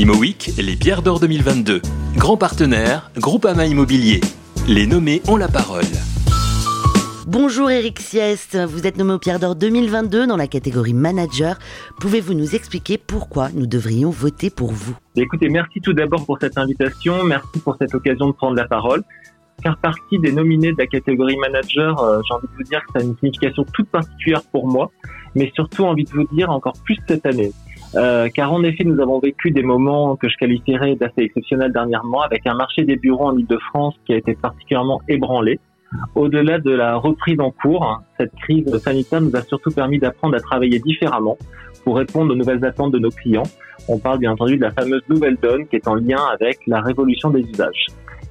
ImoWeek, les pierres d'or 2022. Grand partenaire, Groupama Immobilier. Les nommés ont la parole. Bonjour Eric Siest, vous êtes nommé au Pierre d'Or 2022 dans la catégorie manager. Pouvez-vous nous expliquer pourquoi nous devrions voter pour vous? Écoutez, merci tout d'abord pour cette invitation, merci pour cette occasion de prendre la parole. Faire partie des nominés de la catégorie manager, euh, j'ai envie de vous dire que ça a une signification toute particulière pour moi, mais surtout envie de vous dire encore plus cette année. Euh, car en effet, nous avons vécu des moments que je qualifierais d'assez exceptionnels dernièrement, avec un marché des bureaux en Ile-de-France qui a été particulièrement ébranlé. Au-delà de la reprise en cours, cette crise sanitaire nous a surtout permis d'apprendre à travailler différemment pour répondre aux nouvelles attentes de nos clients. On parle bien entendu de la fameuse nouvelle donne qui est en lien avec la révolution des usages,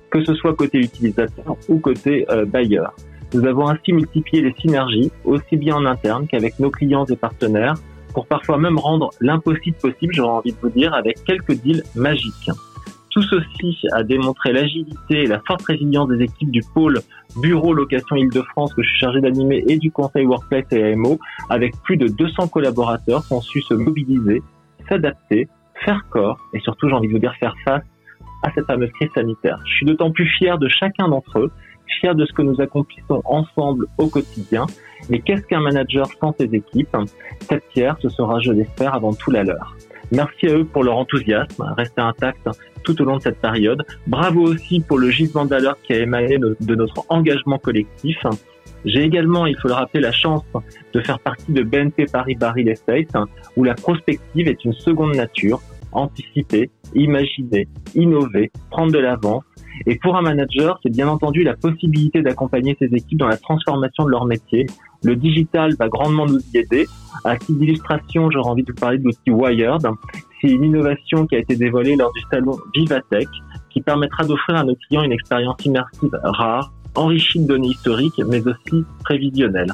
que ce soit côté utilisateur ou côté euh, bailleur. Nous avons ainsi multiplié les synergies, aussi bien en interne qu'avec nos clients et partenaires, pour parfois même rendre l'impossible possible, j'aurais envie de vous dire, avec quelques deals magiques. Tout ceci a démontré l'agilité et la forte résilience des équipes du pôle Bureau Location Île-de-France que je suis chargé d'animer et du Conseil Workplace et AMO, avec plus de 200 collaborateurs qui ont su se mobiliser, s'adapter, faire corps et surtout, j'ai envie de vous dire, faire face à cette fameuse crise sanitaire. Je suis d'autant plus fier de chacun d'entre eux, fier de ce que nous accomplissons ensemble au quotidien. Mais qu'est-ce qu'un manager sans ses équipes? Cette pierre, ce sera, je l'espère, avant tout la leur. Merci à eux pour leur enthousiasme, rester intact tout au long de cette période. Bravo aussi pour le gisement valeur qui a émané de notre engagement collectif. J'ai également, il faut le rappeler, la chance de faire partie de BNP Paris Real Estate, où la prospective est une seconde nature, anticiper, imaginer, innover, prendre de l'avance. Et pour un manager, c'est bien entendu la possibilité d'accompagner ses équipes dans la transformation de leur métier. Le digital va grandement nous y aider. À titre d'illustration, j'aurais envie de vous parler de l'outil Wired. C'est une innovation qui a été dévoilée lors du salon Vivatech qui permettra d'offrir à nos clients une expérience immersive rare, enrichie de données historiques, mais aussi prévisionnelles.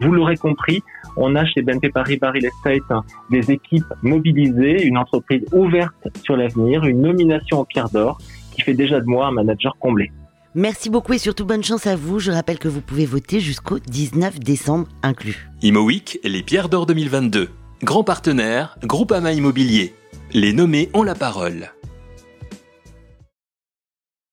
Vous l'aurez compris, on a chez BNP Paris Real Estate des équipes mobilisées, une entreprise ouverte sur l'avenir, une nomination en pierre d'or qui fait déjà de moi un manager comblé. Merci beaucoup et surtout bonne chance à vous. Je rappelle que vous pouvez voter jusqu'au 19 décembre inclus. ImoWeek, les pierres d'or 2022. Grand partenaire, Groupama Immobilier. Les nommés ont la parole.